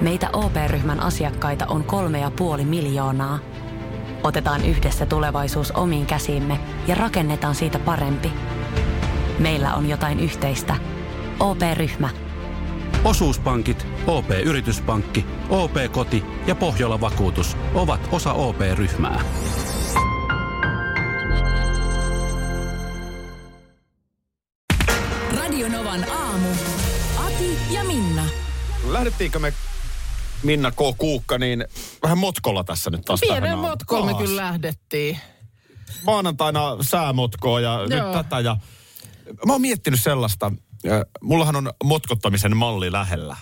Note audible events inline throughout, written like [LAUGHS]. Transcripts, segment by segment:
Meitä OP-ryhmän asiakkaita on kolme ja puoli miljoonaa. Otetaan yhdessä tulevaisuus omiin käsiimme ja rakennetaan siitä parempi. Meillä on jotain yhteistä. OP-ryhmä. Osuuspankit, OP-yrityspankki, OP-koti ja Pohjola Vakuutus ovat osa OP-ryhmää. Radionovan aamu. Ati ja Minna. Lähdettiinkö me Minna K. Kuukka, niin vähän motkolla tässä nyt taas Pienen motkolla me kyllä lähdettiin. Maanantaina säämotkoa ja Joo. nyt tätä ja... Mä oon miettinyt sellaista, mullahan on motkottamisen malli lähellä.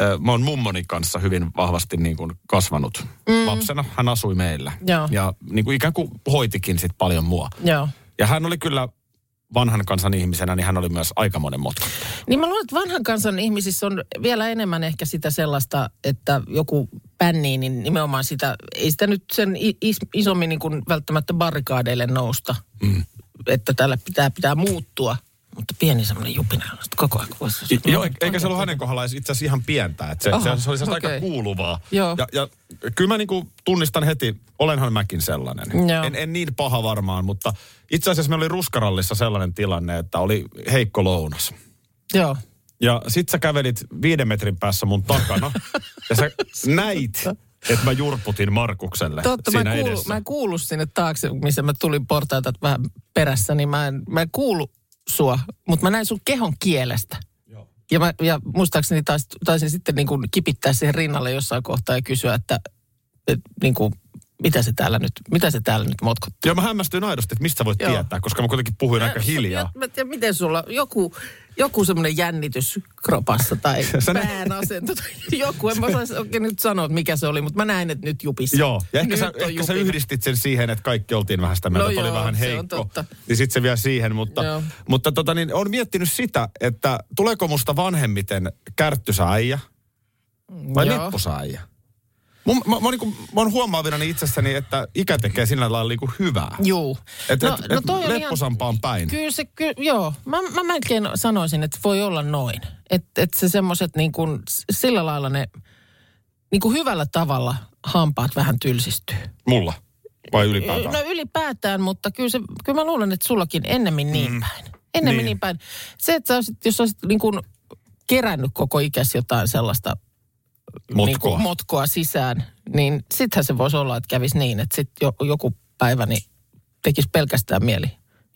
Äh, Mä oon mummoni kanssa hyvin vahvasti niin kuin kasvanut mm. lapsena. Hän asui meillä. Joo. Ja niin kuin ikään kuin hoitikin sit paljon mua. Joo. Ja hän oli kyllä vanhan kansan ihmisenä, niin hän oli myös aikamoinen motkottaja. Niin mä luulen, että vanhan kansan ihmisissä on vielä enemmän ehkä sitä sellaista, että joku pännii, niin nimenomaan sitä, ei sitä nyt sen is, isommin niin kuin välttämättä barrikaadeille nousta, mm. että tällä pitää, pitää muuttua. Mutta pieni semmoinen jupina on koko ajan. voisi- Joo, eikä se ollut hänen kohdallaan itse asiassa ihan pientä. Että se, Aha, se, se oli okei. aika kuuluvaa. Joo. Ja, ja kyllä mä niinku tunnistan heti, olenhan mäkin sellainen. Joo. En, en niin paha varmaan, mutta itse asiassa meillä oli Ruskarallissa sellainen tilanne, että oli heikko lounas. Joo. Ja sit sä kävelit viiden metrin päässä mun takana [LAUGHS] ja sä näit, että mä jurputin Markukselle Totta, mä siinä en, kuulu, edessä. mä en kuulu sinne taakse, missä mä tulin portaita vähän perässä, niin mä en, mä en kuulu sua, mutta mä näin sun kehon kielestä. Joo. Ja, mä, ja muistaakseni tais, taisin sitten niin kuin kipittää siihen rinnalle jossain kohtaa ja kysyä, että, että niin kuin, mitä se täällä nyt, mitä se täällä nyt motkottaa. Joo, mä hämmästyin aidosti, että mistä sä voit Joo. tietää, koska mä kuitenkin puhuin aika hiljaa. Ja, mä tiedän, miten sulla, joku, joku semmoinen jännitys kropassa tai [LAUGHS] Sä pään asento tai joku. En mä osaisi oikein nyt sanoa, mikä se oli, mutta mä näin, että nyt jupissa. Joo, ja ehkä, nyt sä, ehkä sä yhdistit sen siihen, että kaikki oltiin vähän sitä mieltä, No että oli joo, vähän se heikko. totta. Niin sitten se vielä siihen, mutta, Joo. mutta tota niin, on miettinyt sitä, että tuleeko musta vanhemmiten kärttysä äijä vai Joo. äijä? Mun, mä, mä, niin mä oon huomaavinani itsessäni, että ikä tekee sillä lailla niin hyvää. Juu. Että No- et, no et on ihan- lepposampaan päin. Kyllä se, ky, joo. Mä, mä melkein sanoisin, että voi olla noin. Että et se semmoiset niin kuin, sillä lailla ne niin kuin hyvällä tavalla hampaat vähän tylsistyy. Mulla. Vai ylipäätään? No ylipäätään, mutta kyllä, se, kyllä mä luulen, että sullakin ennemmin niin päin. Ennemmin Niin. niin. päin. Se, että sä olisit, jos olisit niin kuin kerännyt koko ikäsi jotain sellaista Motkoa. Niin kuin motkoa sisään, niin sittenhän se voisi olla, että kävisi niin, että sitten jo, joku päivä niin tekisi pelkästään mieli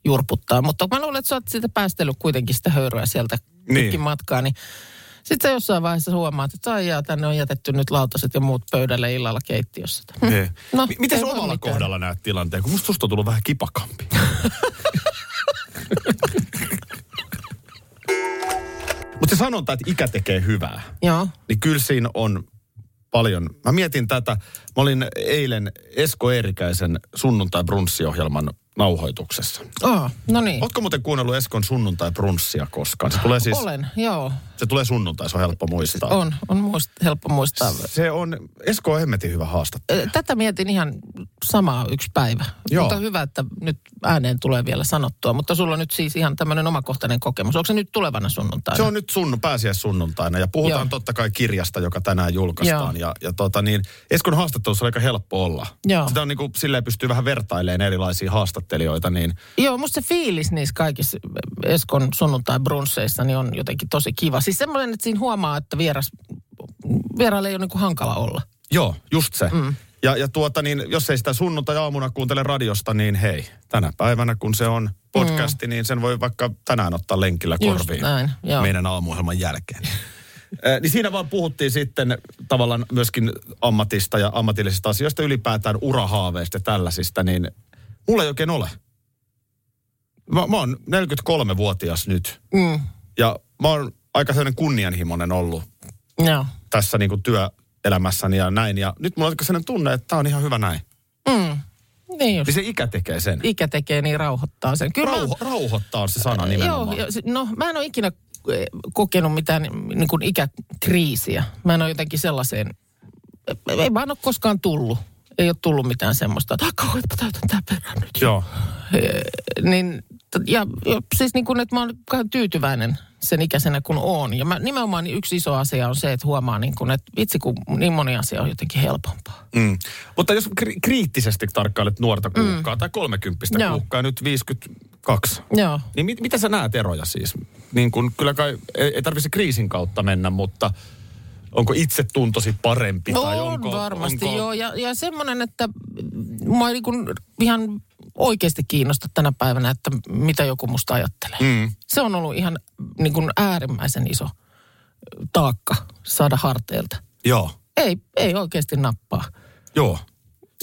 jurputtaa. Mutta mä luulen, että sä oot siitä päästellyt kuitenkin sitä höyryä sieltä Niin. pitkin matkaa, niin sitten sä jossain vaiheessa huomaat, että ai jaa, tänne on jätetty nyt lautaset ja muut pöydälle illalla keittiössä. Niin. No, M- Miten voi omalla mitään. kohdalla näet tilanteen? Kun musta susta on tullut vähän kipakampi. [LAUGHS] se sanonta, että ikä tekee hyvää, Joo. niin kyllä siinä on paljon. Mä mietin tätä. Mä olin eilen Esko Eerikäisen sunnuntai-brunssiohjelman nauhoituksessa. Oh, no niin. Ootko muuten kuunnellut Eskon sunnuntai-brunssia koskaan? Se tulee siis, Olen, joo. se tulee sunnuntai, se on helppo muistaa. On, on muist, helppo muistaa. Se on, Esko on hemmetin hyvä haastattelu. Tätä mietin ihan samaa yksi päivä. Joo. Mutta hyvä, että nyt ääneen tulee vielä sanottua. Mutta sulla on nyt siis ihan tämmöinen omakohtainen kokemus. Onko se nyt tulevana sunnuntaina? Se on nyt sun pääsiäissunnuntaina ja puhutaan Joo. totta kai kirjasta, joka tänään julkaistaan. Joo. Ja, ja tota niin, Eskon haastattelussa on aika helppo olla. Joo. Sitä on niin kuin, silleen pystyy vähän vertailemaan erilaisia haastattelijoita, niin Joo, musta se fiilis niissä kaikissa Eskon sunnuntai-brunsseissa niin on jotenkin tosi kiva. Siis semmoinen, että siinä huomaa, että vieras, vieraille ei ole niin hankala olla. joo, just se. Mm. Ja, ja tuota niin, jos ei sitä sunnuntai-aamuna kuuntele radiosta, niin hei, tänä päivänä kun se on podcasti, mm. niin sen voi vaikka tänään ottaa lenkillä Just korviin näin, joo. meidän aamuohjelman jälkeen. [LAUGHS] Eh, niin siinä vaan puhuttiin sitten tavallaan myöskin ammatista ja ammatillisista asioista ylipäätään urahaaveista ja tällaisista, niin mulla ei oikein ole. Mä, mä oon 43-vuotias nyt Mm. ja mä oon aika sellainen kunnianhimoinen ollut Joo. tässä niin kuin työelämässäni ja näin. Ja nyt mulla on sellainen tunne, että tämä on ihan hyvä näin. Mm. Niin just. Niin se ikä tekee sen. Ikä tekee, niin rauhoittaa sen. Kyllä mä- Rauho, rauhoittaa on se sana nimenomaan. Joo, no mä en ole ikinä eh, kokenut mitään niin kuin ikäkriisiä. Mä en ole jotenkin sellaiseen, ei vaan ole koskaan tullut. Ei ole tullut mitään semmoista, että kauheetpa täytän tämän perään nyt. Joo. Eh, Niin ja, ja siis niin kuin, että mä oon tyytyväinen sen ikäisenä kuin oon. Ja mä, nimenomaan yksi iso asia on se, että huomaa niin kuin, että vitsi kun niin moni asia on jotenkin helpompaa. Mm. Mutta jos kri- kriittisesti tarkkailet nuorta kuukkaa mm. tai kolmekymppistä Joo. kuukkaa, nyt 52, Joo. niin mit, mitä sä näet eroja siis? Niin kun, kyllä kai ei, ei tarvitse kriisin kautta mennä, mutta onko itsetuntosi parempi? tai on onko, varmasti, onko... joo. Ja, ja semmoinen, että mua ei niin kuin ihan oikeasti kiinnosta tänä päivänä, että mitä joku musta ajattelee. Mm. Se on ollut ihan niin kuin äärimmäisen iso taakka saada harteilta. Joo, Ei, ei oikeasti nappaa. joo.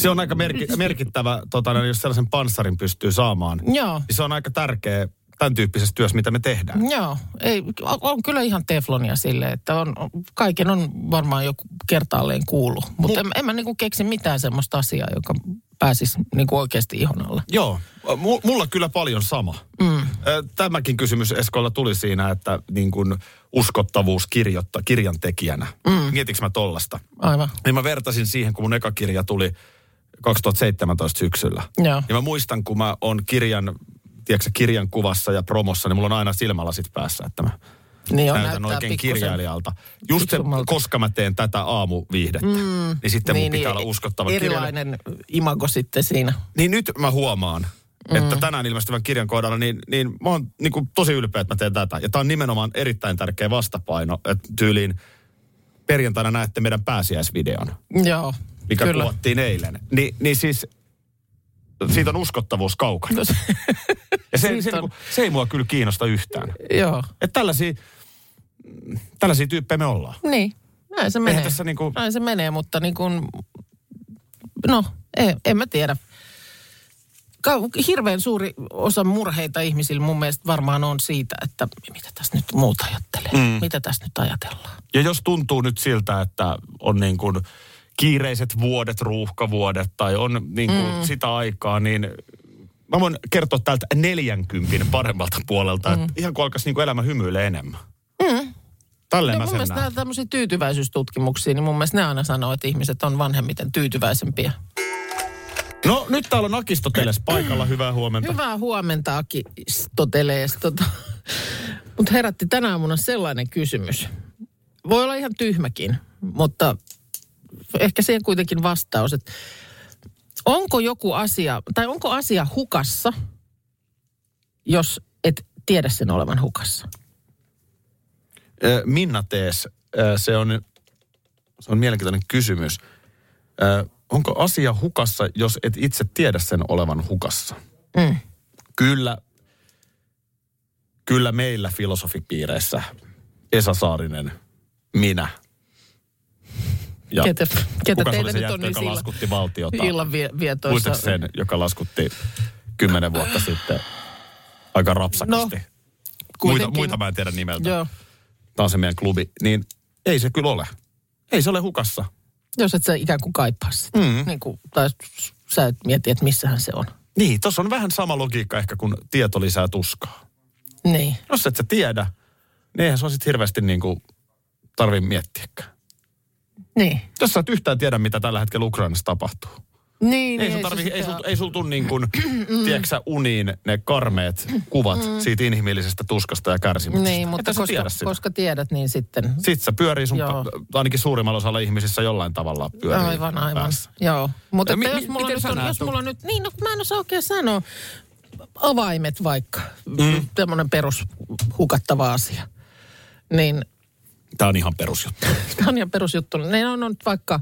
Se on aika merki, merkittävä, tota, jos sellaisen panssarin pystyy saamaan. Joo. Niin se on aika tärkeä tämän tyyppisessä työssä, mitä me tehdään. Joo, ei, on kyllä ihan teflonia sille, että on, kaiken on varmaan joku kertaalleen kuulu. Mutta en, en mä niinku keksi mitään semmoista asiaa, joka pääsisi niinku oikeasti ihon alle. Joo, M- mulla kyllä paljon sama. Mm. Tämäkin kysymys Eskolla tuli siinä, että niin kun uskottavuus kirjoitta, kirjan tekijänä. Mm. Mietinkö mä tollasta? Aivan. Niin mä vertasin siihen, kun mun eka kirja tuli 2017 syksyllä. Joo. Ja mä muistan, kun mä on kirjan, tiedätkö, kirjan kuvassa ja promossa, niin mulla on aina silmälasit päässä, että mä Niin on, näytän oikein kirjailijalta. Just se, koska mä teen tätä aamuviihdettä, mm, niin sitten mun pitää olla uskottava kirjailija. Erilainen imago sitten siinä. Niin nyt mä huomaan, mm. että tänään ilmestyvän kirjan kohdalla, niin, niin mä oon niin kuin tosi ylpeä, että mä teen tätä. Ja tää on nimenomaan erittäin tärkeä vastapaino, että tyyliin perjantaina näette meidän pääsiäisvideon, Joo, mikä kyllä. kuvattiin eilen. Ni, niin siis siitä on uskottavuus kaukana. No se- Ja se, se, on. niinku, se ei mua kyllä kiinnosta yhtään. Joo, Että tällaisia, tällaisia tyyppejä me ollaan. niin. Näin se menee. tässä niinku- Näin se menee, mutta niin kuin, no, en, en mä tiedä. Kau- Hirveän suuri osa murheita ihmisillä mun mielestä varmaan on siitä, että mitä tässä nyt muuta ajattelee. Mm. Mitä tässä nyt ajatellaan. Ja jos tuntuu nyt siltä, että on niin kuin kiireiset vuodet, ruuhkavuodet tai on niin kuin mm. sitä aikaa, niin mä voin kertoa täältä 40 paremmalta puolelta, mm. että ihan kuin alkaisi niin kuin elämä hymyilee enemmän. Mm. Tälleen Ja mä mun sen mielestä näen. tämmöisiä tyytyväisyystutkimuksia, niin mun mielestä ne aina sanoo, että ihmiset on vanhemmiten tyytyväisempiä. No nyt täällä on Akistoteles paikalla, hyvää huomenta. Hyvää huomenta, Aki Stotelees. Tota, mutta herätti tänä aamuna sellainen kysymys. Voi olla ihan tyhmäkin, mutta ehkä siihen kuitenkin vastaus, että onko joku asia, tai onko asia hukassa, jos et tiedä sen olevan hukassa? Minna Tees, se on, se on mielenkiintoinen kysymys. Onko asia hukassa, jos et itse tiedä sen olevan hukassa? Mm. Kyllä, kyllä meillä filosofipiireissä Esa Saarinen, minä ja Ketä, ketä kuka se teillä oli se nyt on jätkä, niin joka laskutti valtiota? illan vie, vietoissa? Muistatko sen, joka laskutti kymmenen vuotta sitten aika rapsakasti? No, muita, kuitenkin. muita mä en tiedä nimeltä. Joo. Tämä on se meidän klubi. Niin ei se kyllä ole. Ei se ole hukassa. Jos et sä ikään kuin kaipaa sitä. Mm. Niin kuin, tai sä et mieti, että missähän se on. Niin, tuossa on vähän sama logiikka ehkä kuin tieto lisää tuskaa. Niin. Jos et sä tiedä, niin eihän se sitten hirveästi niin kuin tarvii miettiäkään. Niin. Jos sä et yhtään tiedä, mitä tällä hetkellä Ukrainassa tapahtuu. Niin, Ei, niin sun tarvi, ei, sul, ei sul tuu niin kuin, [CLEARS THROAT] tiedätkö sä, uniin ne karmeet kuvat siitä inhimillisestä tuskasta ja kärsimyksestä. Niin, mutta koska, tiedä sitä. koska tiedät, niin sitten... Sitten se pyörii sun, Joo. pa- ainakin suurimmalla osalla ihmisissä jollain tavalla pyörii Aivan, aivan. päässä. Joo. Mutta Mi- jos, mulla nyt on, jos mulla on nyt... Niin, no mä en osaa oikein sanoa. Avaimet vaikka. Mm. Tämmöinen perus hukattava asia. Niin Tämä on ihan perusjuttu. [LAUGHS] tämä on ihan perusjuttu. Ne on nyt vaikka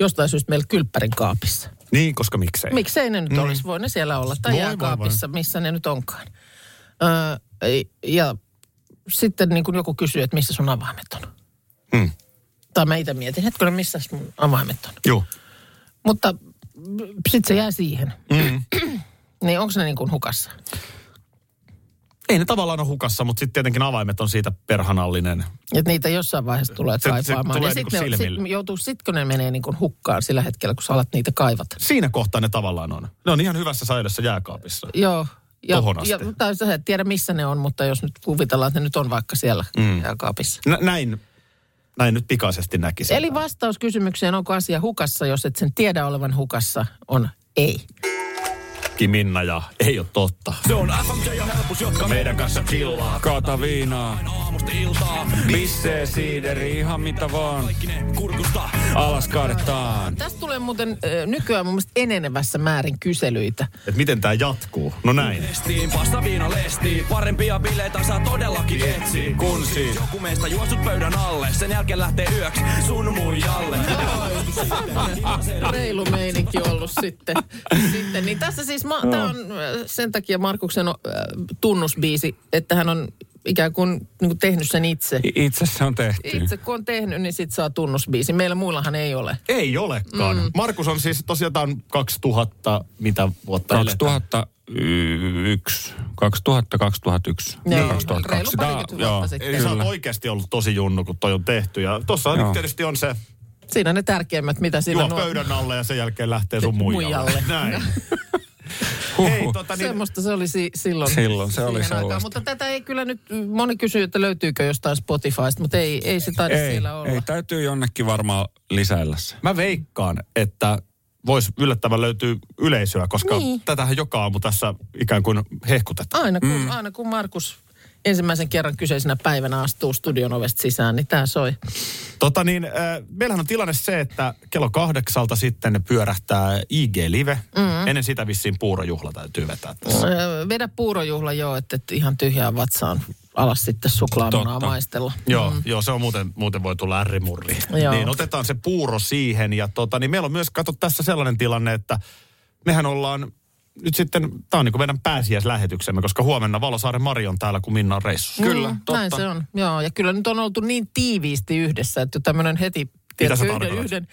jostain syystä meillä kylppärin kaapissa. niin, koska miksei. Miksei ne nyt mm. olisi? Voi ne siellä olla. Tai Voi, voi, jääkaapissa, missä ne nyt onkaan. Öö, ja sitten niin kun joku kysyy, että missä sun avaimet on. Mm. Tai mä itse mietin, hetkinen, missä mun avaimet on. Joo. Mutta sitten se jää siihen. Mm. [CLEARS THROAT] Niin onko ne niin kuin hukassa? Ei ne tavallaan ole hukassa, mutta sitten tietenkin avaimet on siitä perhanallinen. Että niitä jossain vaiheessa tulee Se- se kaipaamaan. tulee ja niinku sitten silmille. sit joutuu, sit kun ne menee niin kuin hukkaan sillä hetkellä, kun sä alat niitä kaivata. Siinä kohtaa ne tavallaan on. Ne on ihan hyvässä säilössä jääkaapissa. Joo. Ja, ja, tai sä et tiedä missä ne on, mutta jos nyt kuvitellaan, että ne nyt on vaikka siellä mm. jääkaapissa. Nä, näin, näin nyt pikaisesti näkisin. Eli vastaus kysymykseen, onko asia hukassa, jos et sen tiedä olevan hukassa, on ei. Minna ja ei ole totta. Se on FMJ ja helpus, jotka meidän kanssa chillaa. Kaata viinaa, Aamusta iltaa. bissee, siideri, ihan mitä vaan. Kurkusta. Alas kaadetaan. Tästä tulee muuten äh, nykyään mun mielestä enenevässä määrin kyselyitä. Et miten tämä jatkuu? No näin. Lestiin, pasta viina lestiin. Parempia bileitä saa todellakin etsiä. Kun siis. Joku meistä juossut pöydän alle. Sen jälkeen lähtee yöksi sun muijalle. [LAUGHS] Reilu meininki ollut sitten. sitten. Niin tässä siis, ma- tämä on sen takia Markuksen tunnusbiisi, että hän on ikään kuin, niin kuin tehnyt sen itse. Itse se on tehty. Itse kun on tehnyt, niin sit saa tunnusbiisi. Meillä muillahan ei ole. Ei olekaan. Mm. Markus on siis tosiaan tää on 2000, mitä vuotta eletään? 2001. 2000, 2001. Joo, 2002. reilu joo, vuotta sitten. Eli sä oot oikeasti ollut tosi junnu, kun toi on tehty. Ja tossa Joo. nyt tietysti on se, Siinä ne tärkeimmät, mitä siinä juo on. pöydän alle ja sen jälkeen lähtee sun muijalle. Muijalle. Näin. [LAUGHS] Huhhuh. Hei, tota niin, Semmoista se oli si- silloin. Silloin se oli sellaista. Mutta tätä ei kyllä nyt, moni kysyy, että löytyykö jostain Spotifysta, mutta ei, ei se taida Ei, siellä olla. ei, täytyy jonnekin varmaan lisäillä se. mä veikkaan, että voisi yllättävän löytyy yleisöä, koska Niin. tätähän joka aamu tässä ikään kuin hehkutetaan. Aina kun, mm. aina kun Markus ensimmäisen kerran kyseisenä päivänä astuu studion ovesta sisään, niin tämä soi. Tota niin, äh, meillähän on tilanne se, että kello kahdeksalta sitten pyörähtää IG Live. Mm. Ennen sitä vissiin puurojuhla täytyy vetää tässä. Öö, Vedä puurojuhla joo, että et ihan tyhjää vatsaan alas sitten suklaamunaa maistella. Joo, mm. joo, se on muuten, muuten voi tulla ärrimurri. Joo. Niin otetaan se puuro siihen ja tota, niin meillä on myös, kato tässä sellainen tilanne, että mehän ollaan nyt sitten, tämä on niin kuin meidän pääsiäislähetyksemme, koska huomenna Valosaaren Mari on täällä, kun Minna on reissussa. Kyllä, Mm, totta. Näin se on, joo. Ja kyllä nyt on oltu niin tiiviisti yhdessä, että jo tämmöinen heti... tiedätkö, sä yhden, tarkoitat? yhden,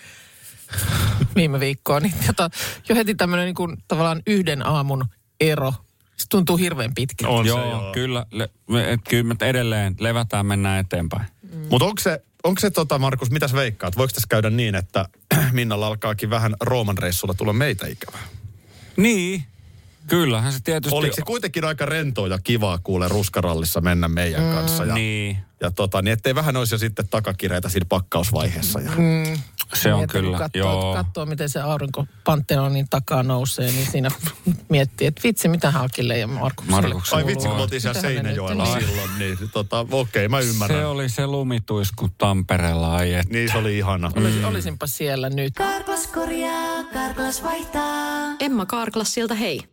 [LAUGHS] viime viikkoa, niin tota, jo heti tämmöinen niin kuin, tavallaan yhden aamun ero. Se tuntuu hirveän pitkältä. On joo, se, joo. kyllä. Le, me, et, kyllä me edelleen levätään, mennään eteenpäin. Mutta onko se, onko se tota, Markus, mitäs veikkaat? Voiko tässä käydä niin, että [CLEARS THROAT] Minnalla alkaakin vähän Rooman reissulla tulla meitä ikävää? Niin, kyllähän se tietysti... Oliko se kuitenkin aika rentoa ja kivaa kuule ruskarallissa mennä meidän mm, kanssa? Ja, Niin, ja tota, niin ettei vähän olisi jo sitten takakireitä siinä pakkausvaiheessa. Ja, mm. se on kyllä, katsoo, joo. Katsoo, miten se aurinko Pantheonin takaa nousee, niin siinä miettii, että vitsi, mitä Hakille ja Markukselle Markukselle. Ai vitsi, kun oltiin siellä Seinäjoella niin. silloin, niin tota, okei, mä ymmärrän. Se oli se lumituisku Tampereella, ai. Niin se oli ihana. Olis, olisinpa siellä nyt. Karklas korjaa, Karklas vaihtaa. Emma Karklassilta hei.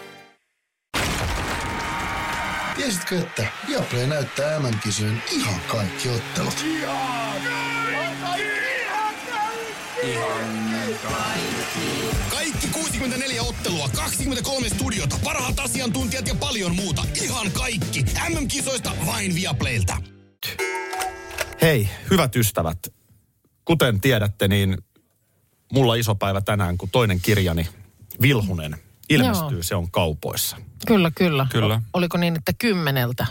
Tiesitkö, että Viaplay näyttää MM-kisojen ihan kaikki ottelut? Kaikki 64 ottelua, 23 studiota, parhaat asiantuntijat ja paljon muuta. Ihan kaikki. MM-kisoista vain Viaplaylta. Hei, hyvät ystävät. Kuten tiedätte, niin mulla on iso päivä tänään, kun toinen kirjani, Vilhunen, ilmestyy. Joo. Se on kaupoissa. Kyllä, kyllä. Kyllä. Oliko niin, että kymmeneltä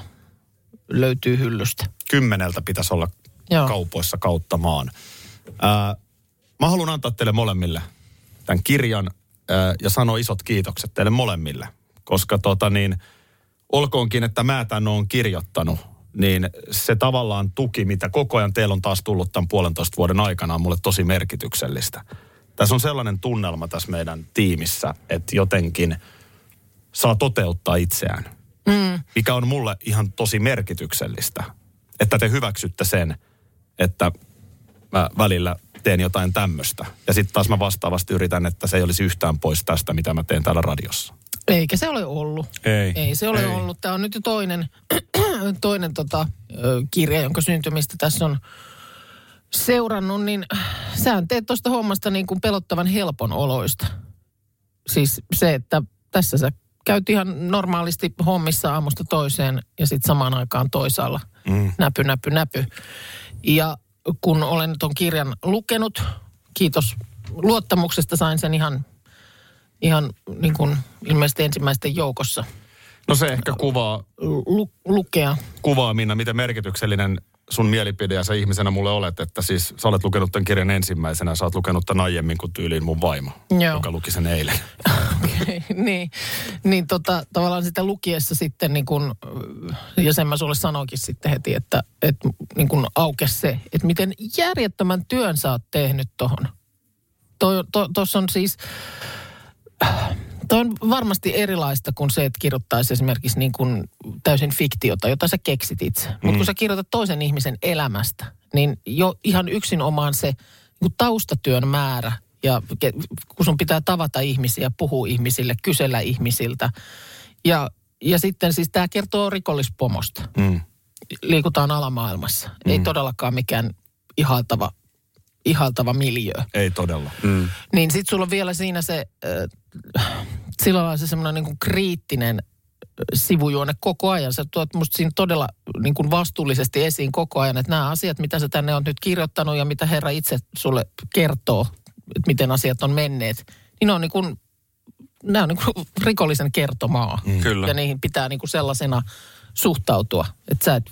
löytyy hyllystä? Kymmeneltä pitäisi olla Joo. kaupoissa kautta maan. Ää, mä haluan antaa teille molemmille tämän kirjan ää, ja sanoa isot kiitokset teille molemmille. Koska tota niin, olkoonkin, että mä tän oon kirjoittanut, niin se tavallaan tuki, mitä koko ajan teillä on taas tullut tämän puolentoista vuoden aikana, on mulle tosi merkityksellistä. Tässä on sellainen tunnelma tässä meidän tiimissä, että jotenkin saa toteuttaa itseään. Mm. Mikä on mulle ihan tosi merkityksellistä, että te hyväksytte sen, että mä välillä teen jotain tämmöistä. Ja sitten taas mä vastaavasti yritän, että se ei olisi yhtään pois tästä, mitä mä teen täällä radiossa. Eikä se ole ollut. Ei. Ei se ole Ei. ollut. Tämä on nyt jo toinen, [CLEARS THROAT] toinen tota, kirja, jonka syntymistä tässä on seurannut, niin sähän teet tuosta hommasta niin kuin pelottavan helpon oloista. Siis se, että tässä sä käyt ihan normaalisti hommissa aamusta toiseen ja sitten samaan aikaan toisaalla. Mm. Näpy, näpy, näpy. Ja kun olen tuon kirjan lukenut, kiitos luottamuksesta, sain sen ihan, ihan niin kuin ilmeisesti ensimmäisten joukossa No se ehkä kuvaa, lu- lukea. kuvaa Minna, miten merkityksellinen sun mielipide ja sä ihmisenä mulle olet, että siis sä olet lukenut tämän kirjan ensimmäisenä, sä oot lukenut tämän aiemmin kuin tyyliin mun vaimo, Joo. joka luki sen eilen. [LAUGHS] niin, niin tota, tavallaan sitä lukiessa sitten niin kun, ja sen mä sulle sanoinkin sitten heti, että, että niin kun aukesi se, että miten järjettömän työn sä oot tehnyt tohon. Tuossa to, on siis, Tuo on varmasti erilaista kuin se, että kirjoittaisi esimerkiksi niin kuin täysin fiktiota, jota sä keksit itse. Mutta Mm. kun sä kirjoitat toisen ihmisen elämästä, niin jo ihan yksin omaan se niin kuin taustatyön määrä ja kun sun pitää tavata ihmisiä, puhua ihmisille, kysellä ihmisiltä. Ja, ja sitten siis tämä kertoo rikollispomosta. Mm. Liikutaan alamaailmassa. Mm. Ei todellakaan mikään ihaltava, ihaltava miljöö. Ei todella. Mm. Niin sit sulla on vielä siinä se, äh, sillä lailla se semmoinen niin kriittinen sivujuone koko ajan. Sä tuot musta siinä todella niin kuin vastuullisesti esiin koko ajan, että nämä asiat, mitä sä tänne on nyt kirjoittanut ja mitä Herra itse sulle kertoo, että miten asiat on menneet, niin ne on niin kuin, nämä on niin kuin rikollisen kertomaa. Mm. Kyllä. Ja niihin pitää niin kuin sellaisena suhtautua, että sä et,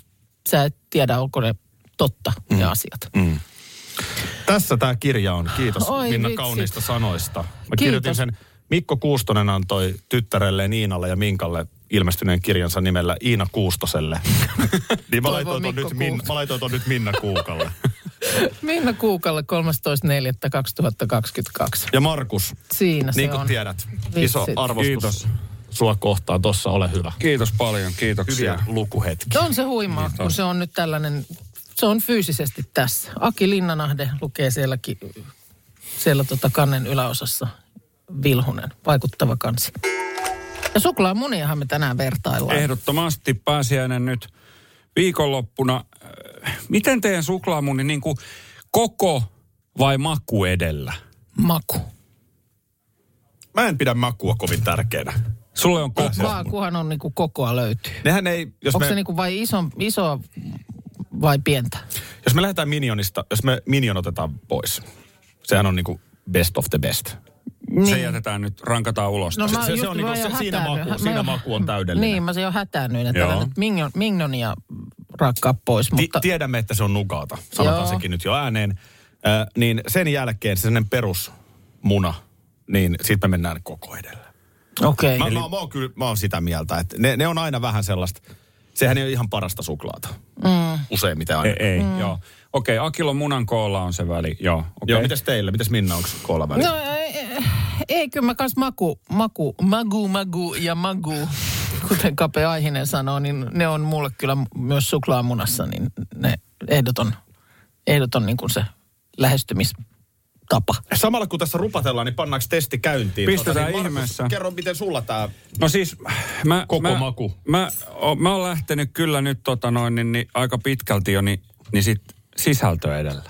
sä et tiedä, onko ne totta mm. ne asiat. Mm. Tässä tämä kirja on. Kiitos Oi Minna vitsi. kauniista sanoista. Mä Kiitos. kirjoitin sen, Mikko Kuustonen antoi tyttärelleen Iinalle ja Minkalle ilmestyneen kirjansa nimellä Iina Kuustoselle. [LAUGHS] niin mä laitoin, ton nyt, Min, mä laitoin ton nyt Minna Kuukalle. [LAUGHS] Minna Kuukalle 13.4.2022. Ja Markus, Siinä se niin kuin on. tiedät, iso Vitsit. arvostus Kiitos. sua kohtaan. Tossa ole hyvä. Kiitos paljon, kiitoksia. Hyviä lukuhetkiä. On se huimaa, kun se on nyt tällainen, se on fyysisesti tässä. Aki Linnanahde lukee sielläkin, siellä tota kannen yläosassa Vilhunen, vaikuttava kansi. Ja suklaamuniahan me tänään vertaillaan. Ehdottomasti pääsiäinen nyt viikonloppuna. Äh, Miten teidän suklaamuni niin kuin koko vai maku edellä? Maku. Mä en pidä makua kovin tärkeänä. Sulle on koko. Vaan kunhan on niinku kokoa löytyy. Nehän ei, jos Onko me, se niinku vai iso, isoa vai pientä? jos me lähdetään Minionista, jos me Minion otetaan pois, sehän on niinku best of the best. Se jätetään nyt, rankataan ulos. No se, just se on niinku, se, siinä, maku, Mä siinä maku on täydellinen. Niin, mä se jo hätäännyin, että Joo. nyt mignon, mignonia rakkaa pois. Ti- Mutta tiedämme, että se on nukaata, sanotaan Joo. sekin nyt jo ääneen. Äh, niin sen jälkeen se sellainen perusmuna, niin siitä me mennään koko edellä. okei. Mä, mä, mä, oon kyllä, mä oon sitä mieltä, että ne, ne on aina vähän sellaista, sehän ei ole ihan parasta suklaata. Mm. Useimmiten Ei, aina. ei mm. joo. Okei, Akilon munan koolla on se väli, joo. Okay. Joo, mitäs teille? Mitäs Minna, onko koolla väliä? No ei, kyllä mä kans maku, maku, magu, magu ja magu, kuten Kape Aihinen sanoo, niin ne on mulle kyllä myös suklaamunassa, niin ne ehdoton, ehdoton niin kuin se lähestymistapa. Samalla kun tässä rupatellaan, niin pannaanko testi käyntiin? Pistetään niin Markus, ihmeessä. Kerro, miten sulla tämä No siis, mä, Koko mä, maku. Mä, o, mä oon lähtenyt kyllä nyt tota noin, niin, niin aika pitkälti jo niin, niin sit sisältö edellä.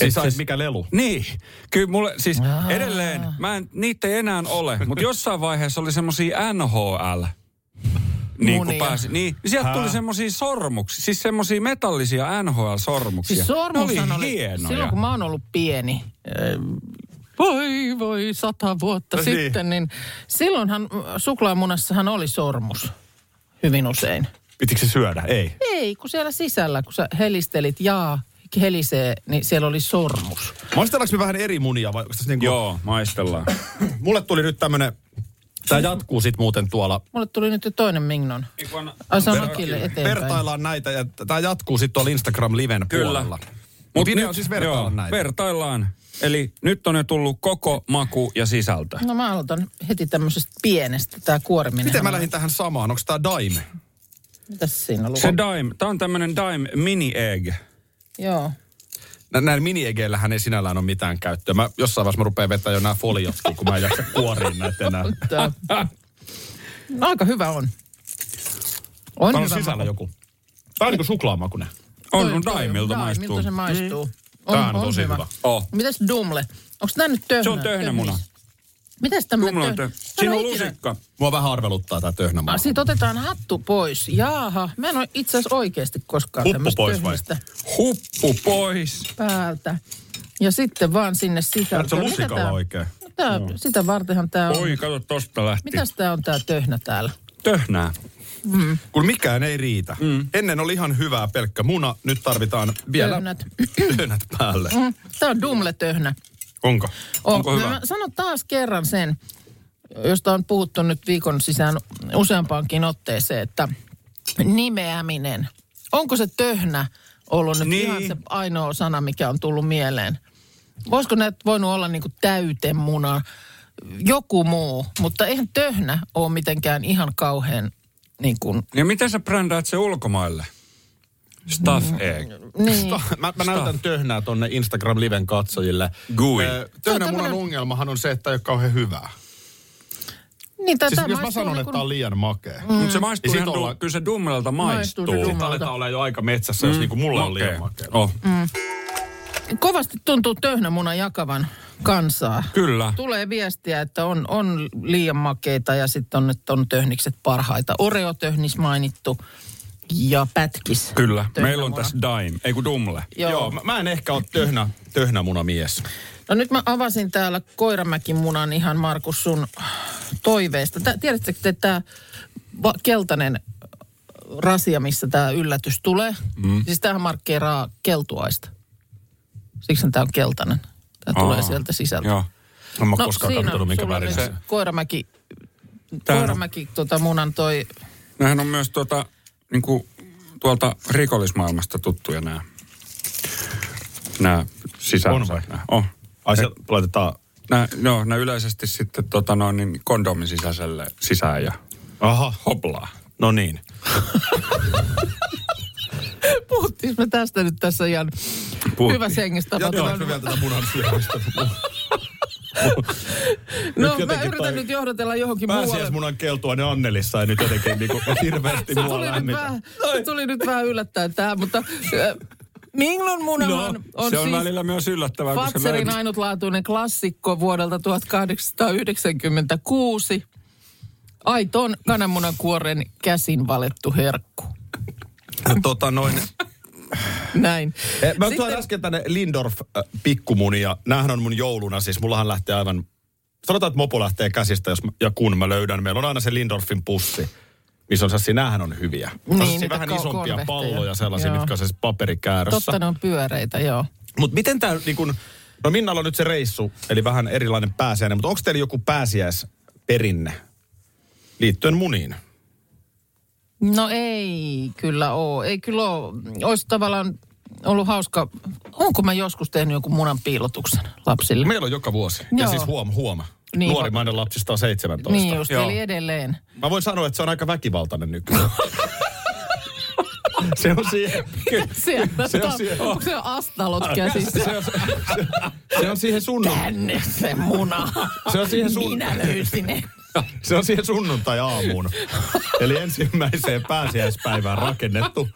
Siis sais mikä lelu? Niin, kyllä mulle siis edelleen, mä en, niitä ei enää ole, mutta jossain vaiheessa oli semmosia NHL. Niin kun pääsi, niin, niin sieltä tuli semmosia sormuksia, siis semmosia metallisia NHL-sormuksia. Siis ne oli, oli, hienoja. silloin kun mä oon ollut pieni, äh, voi voi sata vuotta No niin. sitten, niin silloinhan suklaamunassahan oli sormus hyvin usein. Pitikö se syödä? Ei. Ei, kun siellä sisällä, kun sä helistelit jaa, helisee, niin siellä oli sormus. Maistellaanko me vähän eri munia vai onko tässä niinku... Joo, maistellaan. [CLEARS THROAT] Mulle tuli nyt tämmönen... Tämä jatkuu sit muuten tuolla. Mulle tuli nyt jo toinen Mignon. Ai se on Akille eteenpäin. Vertaillaan näitä ja tämä jatkuu sitten tuolla Instagram Liven Kyllä. puolella. Mut Mutta idea nyt- on siis vertailla joo, näitä. Vertaillaan. Eli nyt on jo tullut koko maku ja sisältö. No mä aloitan heti tämmöisestä pienestä, tää kuoriminen. Miten mä lähdin tähän samaan? Onko tämä Daime? Mitäs siinä lukee? Se Dime, tää on tämmönen Dime mini egg. Joo. Nä- Näillä miniegeillähän ei sinällään ole mitään käyttöä. Mä jossain vaiheessa mä rupean vetämään jo nämä foliotkin, kun mä en jaksa kuoriin näitä [LAUGHS] enää. No, aika hyvä on. On on hyvä sisällä maku. joku. Tää on niinku suklaamakunen. On, Toi- on Daimilta maistuu. Daimilta se maistuu. On, Tää on tosi hyvä. Oh. Mitäs Dumle? Onko tää nyt töhnö? Se on töhnämuna. töhnis? Mitäs tämmöinen tö... Siinä on lusikka. Mua vähän arveluttaa tää töhnämaa. Ah, Sitten otetaan hattu pois. Jaaha, mä en ole itse asiassa oikeasti koskaan Huppu pois vai? Huppu pois. päältä. Ja sitten vaan sinne Tää sisään. se lusikalla oikein. Tää, sitä vartenhan tää on. Oi, kato, tosta lähti. Mitäs tää on tää töhnä täällä? Töhnää. Mm. Kun mikään ei riitä. Mm. Ennen oli ihan hyvää pelkkä muna, nyt tarvitaan vielä Töhnät. [CLEARS THROAT] töhnät päälle. Mm. Tää on dumle-töhnä. Onko? Oh, Onko hyvä? Mä sanon taas kerran sen, josta on puhuttu nyt viikon sisään useampaankin otteeseen, että nimeäminen. Onko se töhnä ollut nyt Niin. ihan se ainoa sana, mikä on tullut mieleen? Voisiko ne voinut olla niin kuin täytemuna, joku muu, mutta eihän töhnä ole mitenkään ihan kauhean niin kuin, Ja miten sä brändäät se ulkomaille? Stuff egg. niin. Mä, mä näytän töhnää tonne Instagram-liven katsojille. Gui. Töhnämunan tämmönen- ongelmahan on se, että ei ole kauhean hyvää. niin tää, Siis jos mä sanon, niin että tää on liian makea. Mm. Mutta se maistuu sit ihan, ollaan- kyllä se dummelelta maistuu. Maistuu se Sitten aletaan olla jo aika metsässä, jos niinku mulla on liian makea. Oh, Kovasti tuntuu töhnämuna jakavan kansaa. kyllä. Tulee viestiä, että on, on liian makeita ja sitten on, että on töhnikset parhaita. Oreo-töhnis mainittu ja pätkis. Kyllä. Töhnämuna. Meillä on tässä dime, ei kun dumle. Joo. Joo, mä, mä en ehkä ole töhnä, töhnämunamies. No nyt mä avasin täällä Koiramäkin munan ihan Markus sun toiveesta. Tää, tiedättekö, että tämä keltainen rasia, missä tämä yllätys tulee, mm. siis tämähän markkeeraa keltuaista. Siksi tämä on keltainen. Tämä tulee sieltä sisältä. Joo. En mä no, koskaan siinä katsonut, minkä värinen se. Koiramäki, Tämähän on- Koiramäki tota munan toi Nämähän on myös tuota, niin kuin, tuolta rikollismaailmasta tuttuja nämä, nämä sisään. On vai? Oh. Ai se laitetaan... Nää, joo, nämä yleisesti sitten tota noin, niin kondomin sisäiselle sisään ja Aha, hoplaa. no niin. Puhuttiinko me tästä nyt tässä ihan Puhuttiin. hyvässä hengessä me vielä tätä munan syömistä? [LAUGHS] No Nyt mä yritän toi nyt johdatella johonkin muualle. Pääsiäismunan keltuainen Annelissa ei nyt jotenkin niinku hirveästi [LAUGHS] Se mua tuli, nyt lämmitä. vähän, se tuli nyt vähän yllättäen tähän, mutta äh, Minglon munahan No, on se on siis välillä myös yllättävää, Fatserin ainutlaatuinen klassikko vuodelta 1896. Aiton kananmunan kuoren käsin valettu herkku. Tota noin, Näin. Eh, Mä tuon äsken tänne Lindorf äh, pikkumunia. Näähän on mun jouluna, siis mullahan lähtee aivan... Sanotaan, että mopo lähtee käsistä, jos mä, ja kun mä löydän. Meillä on aina se Lindorfin pussi, missä on sellaisia, näähän on hyviä. Niin, vähän ko- isompia palloja, sellaisia, Joo. mitkä on siis paperikäärössä. Totta ne on pyöreitä, joo. Mutta miten tämä, niin kun, no Minnalla on nyt se reissu, eli vähän erilainen pääsiäinen, mutta onko teillä joku pääsiäisperinne liittyen muniin? No ei kyllä oo. Ei kyllä oo. Olisi tavallaan ollut hauska. Onko mä joskus tehnyt joku munan piilotuksen lapsille? Meillä on joka vuosi. Ja Joo. siis huom, huoma. Niin. Nuorimmainen lapsista on 17. Niin just, Joo. eli edelleen. Mä voin sanoa, että se on aika väkivaltainen nykyään. [LAUGHS] se on siihen, Se on siellä. onko se astalot käsissä? se on, se, se on siihen sunnun, Tänne se muna. se on siihen sun, Minä löysin ne. [LAUGHS] se on siihen sunnuntai-aamuun. Eli ensimmäiseen pääsiäispäivään rakennettu.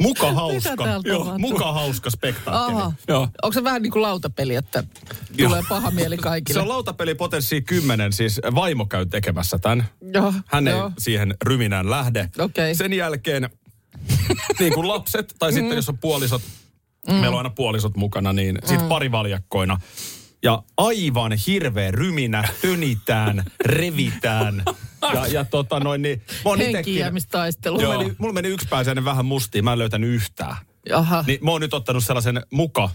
Muka hauska. Joo, muka hauska spektaakkeli. Joo. Onko se vähän niin kuin lautapeli, että tulee paha mieli kaikille? Se on lautapelipotenssi 10, siis vaimo käy tekemässä tämän. Joo, Hän ei joo. siihen ryminään lähde. Okei. Sen jälkeen, [LAUGHS] niin kuin lapset, tai sitten jos on puolisot, mm. meillä on aina puolisot mukana, niin Mm. parivaljakkoina. Ja aivan hirveä ryminä, tönitään, revitään. Ja, ja tota noin, niin mä oon itekin, mulla meni, mulla meni yksi pääsiäinen vähän mustiin, mä en löytänyt yhtään. Aha. Niin mä oon nyt ottanut sellaisen muka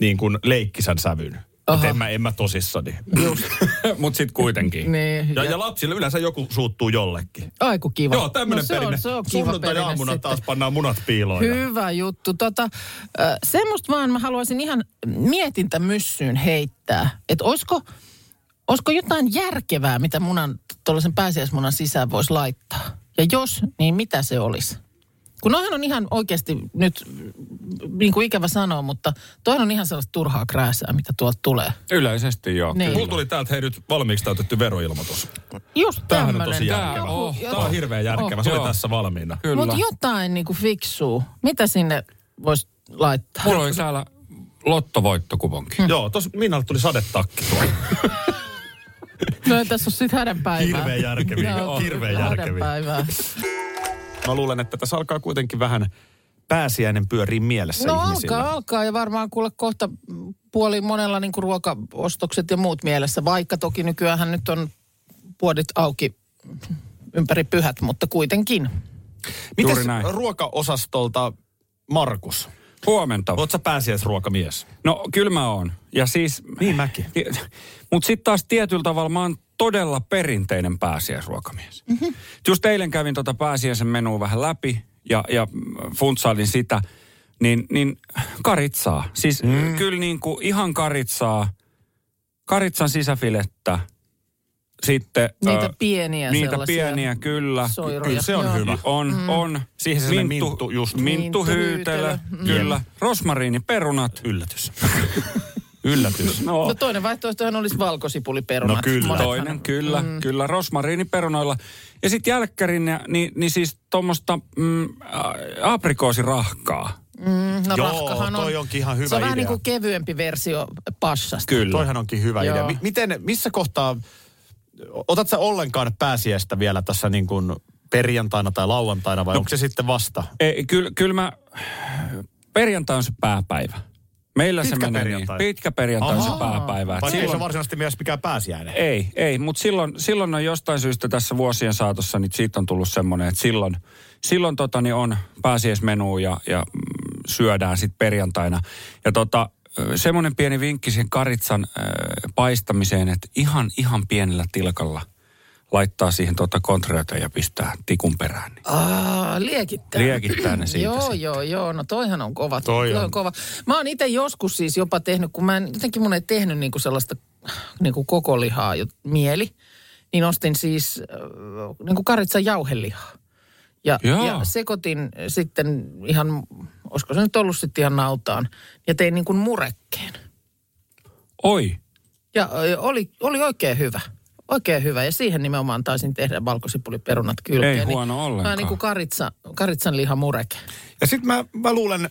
niin kuin leikkisän sävyn. Aha. En mä, en mä tosissani. [LAUGHS] Mutta sitten kuitenkin. Niin. Ja, ja lapsille yleensä joku suuttuu jollekin. Aiku kiva. Joo, tämmöinen no, se perinne. On, se on kiva Sunnuntai-aamuna sitten. taas pannaan munat piiloon. ja- Hyvä juttu. Tota, äh, semmoista vaan mä haluaisin ihan mietintämyssyyn heittää. Että olisiko, olisiko jotain järkevää, mitä munan, tuollaisen pääsiäismunan sisään voisi laittaa? Ja jos, niin mitä se olisi? Kun noihan on ihan oikeasti nyt, niin kuin ikävä sanoa, mutta toihan on ihan sellaista turhaa krääsää, mitä tuolta tulee. Yleisesti joo. Niin. Mulla tuli täältä hei nyt valmiiksi täytetty veroilmoitus. Just Tämähän on tosi järkevä. Tää- oh, Tämä on hirveän järkevä. Oh. Se oli Joo. tässä valmiina. Mutta jotain niin kuin fiksuu. Mitä sinne voisi laittaa? Mulla oli täällä lottovoittokuponki. Hmm. Joo, tos Minnalle tuli sadetakki tuolla. [LAUGHS] No ei tässä ole sitten hädänpäivää. Hirveän järkeviä. Hirveän järkeviä. Mä luulen, että tässä alkaa kuitenkin vähän pääsiäinen pyörii mielessä No ihmisillä. alkaa, alkaa ja varmaan kuule kohta puoli monella niin kuin ruokaostokset ja muut mielessä, vaikka toki nykyään nyt on puodit auki ympäri pyhät, mutta kuitenkin. Näin. ruokaosastolta Markus? Huomenta. Sä pääsiäisruokamies? No kyllä mä oon. Ja siis... Niin mäkin. [LAUGHS] Mutta sitten taas tietyllä tavalla mä oon todella perinteinen pääsiäisruokamies. Mhm. Mm-hmm. Just eilen kävin tota pääsiäisen menua vähän läpi ja, ja funtsailin sitä. Niin, niin karitsaa. Siis mm. kyllä niin kuin ihan karitsaa. Karitsan sisäfilettä. Sitten... Niitä ö, pieniä Niitä pieniä, kyllä. soiroja. Kyllä se on Joo. hyvä. On, mm. on. Siihen se minttu just. Minttuhyytelö, Minttuhyytelö, kyllä. Rosmariiniperunat. Yllätys. [LAUGHS] Yllätys. No, No toinen vaihtoehtohan olisi valkosipuliperunat. No kyllä. Monethan- Toinen, kyllä, mm. kyllä, rosmariiniperunoilla. Ja sitten jälkkärin, ja- niin, niin siis tuommoista mm, aprikoosirahkaa. Mm, no Joo, rahkahan on, toi onkin ihan hyvä Se on vähän idea. niin kuin kevyempi versio passasta. Kyllä. Toihan onkin hyvä Joo. idea. Mi- Miten, missä kohtaa, otat sä ollenkaan pääsiäistä vielä tässä niin kuin perjantaina tai lauantaina vai no, onko se sitten vasta? Ei, kyllä, kyllä mä, perjantai on se pääpäivä. Meillä Pitkä se menee perjantai. niin. Pitkä perjantai on se pääpäivä. Vai ei se silloin, varsinaisesti myös mikään pääsiäinen? ei, ei, mutta silloin, silloin on jostain syystä tässä vuosien saatossa, niin siitä on tullut semmoinen, että silloin, silloin tota, niin on pääsiäismenu ja, ja mm, syödään sitten perjantaina. Ja tota, semmoinen pieni vinkki siihen karitsan äh, paistamiseen, että ihan, ihan pienellä tilkalla laittaa siihen tota kontreota ja pistää tikun perään. Niin. Aa, liekittää. Liekittää ne siitä Joo, sitten. joo, joo. No toihan on kova. Toi on. kova. Mä oon itse joskus siis jopa tehnyt, kun mä en, jotenkin mun ei tehnyt niinku sellaista niinku koko lihaa jo, mieli, niin ostin siis äh, niinku karitsan jauhelihaa. Ja, ja sekoitin sitten ihan, olisiko se nyt ollut sitten ihan nautaan, ja tein niin kuin murekkeen. Oi, Ja oli, oli oikein hyvä. Oikein hyvä. Ja siihen nimenomaan taisin tehdä valkosipuliperunat kylkeen. Ei Niin huono ollenkaan. Vähän niin kuin karitsa, karitsan lihamureke. Ja sitten mä, mä luulen,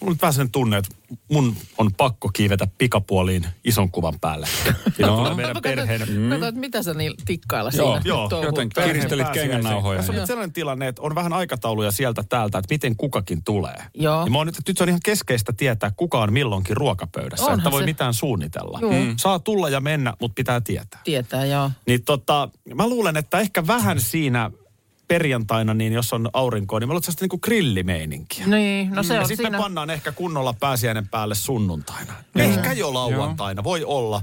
mulla on nyt vähän sellainen tunne, että mun on pakko kiivetä pikapuoliin ison kuvan päälle. [LAUGHS] Siinä No. tulee meidän perheen... Mm. Kato, että mitä sä niin tikkailla Joo, siinä joo, jotenkin. perheen Kiristelit kengännauhoja. Tässä on nyt sellainen tilanne, että on vähän aikatauluja sieltä täältä, että miten kukakin tulee. Joo. Ja mä oon nyt, että nyt se on ihan keskeistä tietää, kuka on milloinkin ruokapöydässä. Onhan että voi se. mitään suunnitella. Joo. Mm. Saa tulla ja mennä, mutta pitää tietää. Tietää, joo. Niin tota, mä luulen, että ehkä vähän siinä perjantaina, niin jos on aurinkoa, niin luulen, että sellaista niinku grillimeininkiä. Niin, no se ja on sitten siinä. me pannaan ehkä kunnolla pääsiäinen päälle sunnuntaina. Ehkä jo lauantaina, voi olla.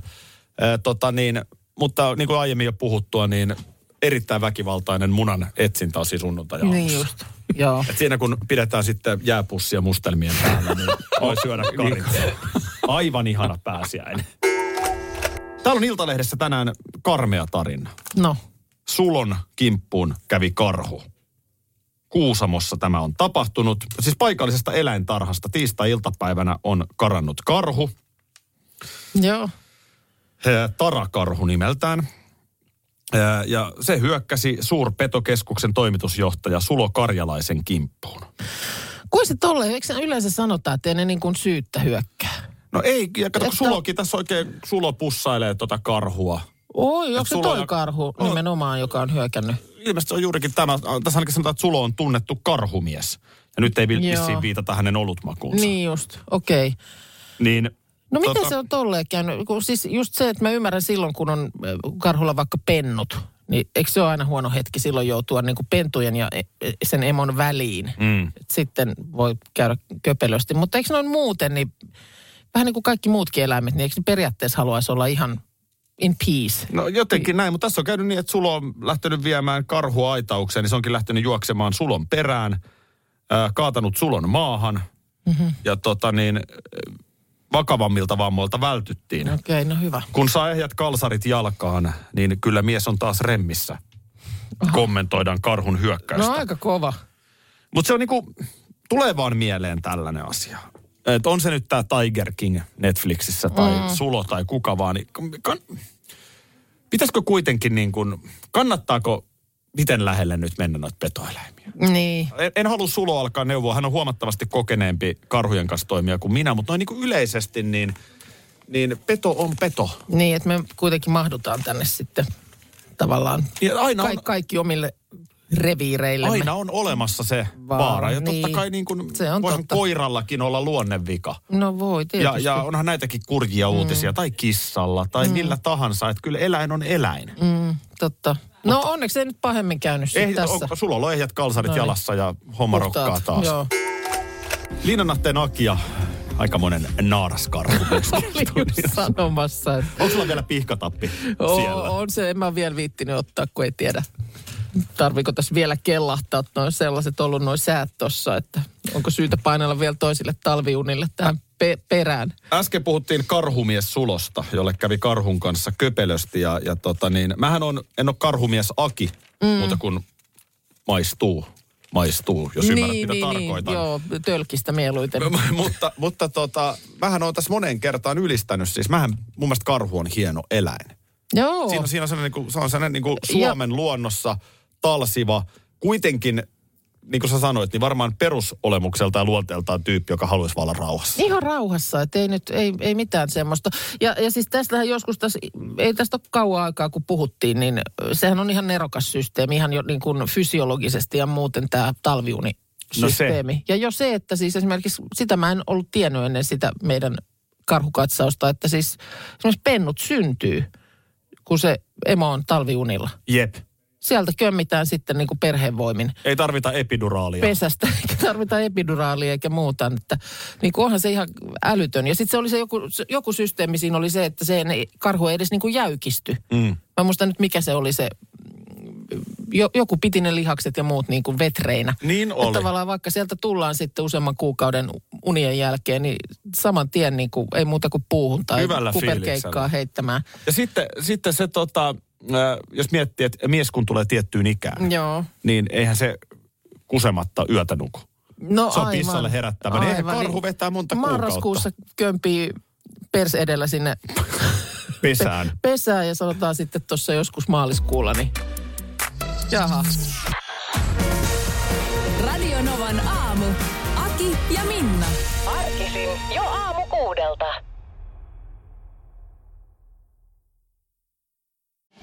Ö, tota niin, mutta niin kuin aiemmin jo puhuttua, niin erittäin väkivaltainen munan etsintä on siis sunnuntai Niin just, joo. Et siinä kun pidetään sitten jääpussia mustelmien päällä, niin [LAUGHS] voi syödä karitsaa. Aivan ihana pääsiäinen. [LAUGHS] Täällä on Iltalehdessä tänään karmea tarina. No, Sulon kimppuun kävi karhu. Kuusamossa tämä on tapahtunut. Siis paikallisesta eläintarhasta tiistai-iltapäivänä on karannut karhu. joo. Tarakarhu nimeltään. Ja se hyökkäsi suurpetokeskuksen toimitusjohtaja Sulo Karjalaisen kimppuun. Kuin se tolleen, eikö se yleensä sanota, että ei ne niin kuin syyttä hyökkää? No ei, ja kato, kun Että- Sulokin tässä oikein, Sulo pussailee tota karhua. Oi, onko se toi ja- karhu No. nimenomaan, joka on hyökännyt? Ilmeisesti se on juurikin tämä, tässä ainakin sanotaan, että Sulo on tunnettu karhumies. Ja nyt ei vissiin viitata hänen olutmakuunsa. Niin just, okei. Okay. Niin, No miten Tota- se on tolleen käynyt? Kun siis just se, että mä ymmärrän silloin, kun on karhulla vaikka pennut, niin eikö se ole aina huono hetki silloin joutua niin kuin pentujen ja e- sen emon väliin? Mm. Et sitten voi käydä köpelösti. Mutta eikö noin muuten, niin vähän niin kuin kaikki muutkin eläimet, niin eikö ne periaatteessa haluaisi olla ihan in peace? No jotenkin näin, mutta tässä on käynyt niin, että Sulo on lähtenyt viemään karhua aitaukseen, niin se onkin lähtenyt juoksemaan Sulon perään, ää, kaatanut Sulon maahan. Mm-hmm. Ja tota niin, äh, vakavammilta vammoilta vältyttiin. Okei, okay, no hyvä. Kun saa ehjät kalsarit jalkaan, niin kyllä mies on taas remmissä. Kommentoidaan karhun hyökkäystä. No aika kova. Mutta se on niinku, tulee vaan mieleen tällainen asia. Et on se nyt tämä Tiger King Netflixissä tai mm. Sulo tai kuka vaan. Niin kan, pitäisikö kuitenkin niin kuin, kannattaako miten lähelle nyt mennä noita petoeläimiä? Niin. En, en halua Sulo alkaa neuvoa, hän on huomattavasti kokeneempi karhujen kanssa toimia kuin minä, mutta noin niin kuin yleisesti niin, niin peto on peto. Niin, että me kuitenkin mahdutaan tänne sitten tavallaan Ja aina on, Ka- kaikki omille reviireille. aina on olemassa se Vaara, vaara. Ja totta niin. kai niin kuin, Se on totta. koirallakin olla luonnevika. No voi Ja, tietysti. ja onhan näitäkin kurjia uutisia, tai kissalla, tai Mm. millä tahansa. Että kyllä eläin on eläin. Mm, totta. No onneksi ei nyt pahemmin käynyt Eh, tässä. on, sulla on ehjät kalsarit No niin. jalassa ja homma Puhtaat, rokkaa taas. Joo. Linnanahteen Akia, aikamoinen naaraskarhu [LAUGHS] Olin sanomassa, että Onko sulla vielä pihkatappi siellä? on, on se, en mä vielä viittinyt ottaa, kun ei tiedä. Tarviiko tässä vielä kellahtaa noin sellaiset ollut noin säät tossa, että onko syytä painella vielä toisille talviunille tähän pe- perään. Äsken puhuttiin karhumies Sulosta, jolle kävi karhun kanssa köpelösti. Ja, ja tota niin, mähän on, en ole karhumies Aki, mm. muuta kuin maistuu. Maistuu, jos ymmärrät, mitä tarkoitan. Niin, joo, tölkistä mieluiten. mutta mutta tota, mähän on tässä moneen kertaan ylistänyt. Siis mähän, mun mielestä karhu on hieno eläin. joo. Siinä, siinä on sellainen, niin kuin, se on sellainen niin kuin Suomen luonnossa talsiva, kuitenkin, niin kuin sä sanoit, niin varmaan perusolemukselta ja luonteeltaan tyyppi, joka haluaisi olla rauhassa. Ihan rauhassa, että ei nyt, ei, ei mitään semmoista. Ja, ja siis tästähän joskus tässä, ei tästä ole kauan aikaa kun puhuttiin, niin sehän on ihan nerokas systeemi, ihan jo niin kuin fysiologisesti ja muuten tämä talviuni No se. systeemi. Ja jo se, että siis esimerkiksi, sitä mä en ollut tiennyt ennen sitä meidän karhukatsausta, että siis esimerkiksi pennut syntyy, kun se emo on talviunilla. Jep. Sieltä kömmitään sitten niin kuin perheenvoimin Ei tarvita epiduraalia. pesästä, [LAUGHS] eikä tarvita epiduraalia eikä muuta. Että, niin kuin onhan se ihan älytön. Ja sitten se oli se joku, joku systeemi siinä oli se, että se ei- karhu ei edes niin kuin jäykisty. Mm. Mä muistan nyt mikä se oli se, jo, joku piti ne lihakset ja muut niin kuin vetreinä. Niin oli. Että tavallaan vaikka sieltä tullaan sitten useamman kuukauden unien jälkeen, niin saman tien niin kuin, ei muuta kuin puuhun tai Hyvällä kuperkeikkaa fiiliksellä. heittämään. Ja sitten, sitten se, tota, jos miettii, että mies kun tulee tiettyyn ikään, Joo. niin eihän se kusematta yötä nuku. No Se on aivan. pissalle herättävä. Niin eihän karhu vetää monta Marraskuussa kömpii pers edellä sinne [LAUGHS] pesään. pesään ja sanotaan sitten tuossa joskus maaliskuulla, niin jaha. Radio Novan aamu. Aki ja Minna. Arkisin jo aamu kuudelta.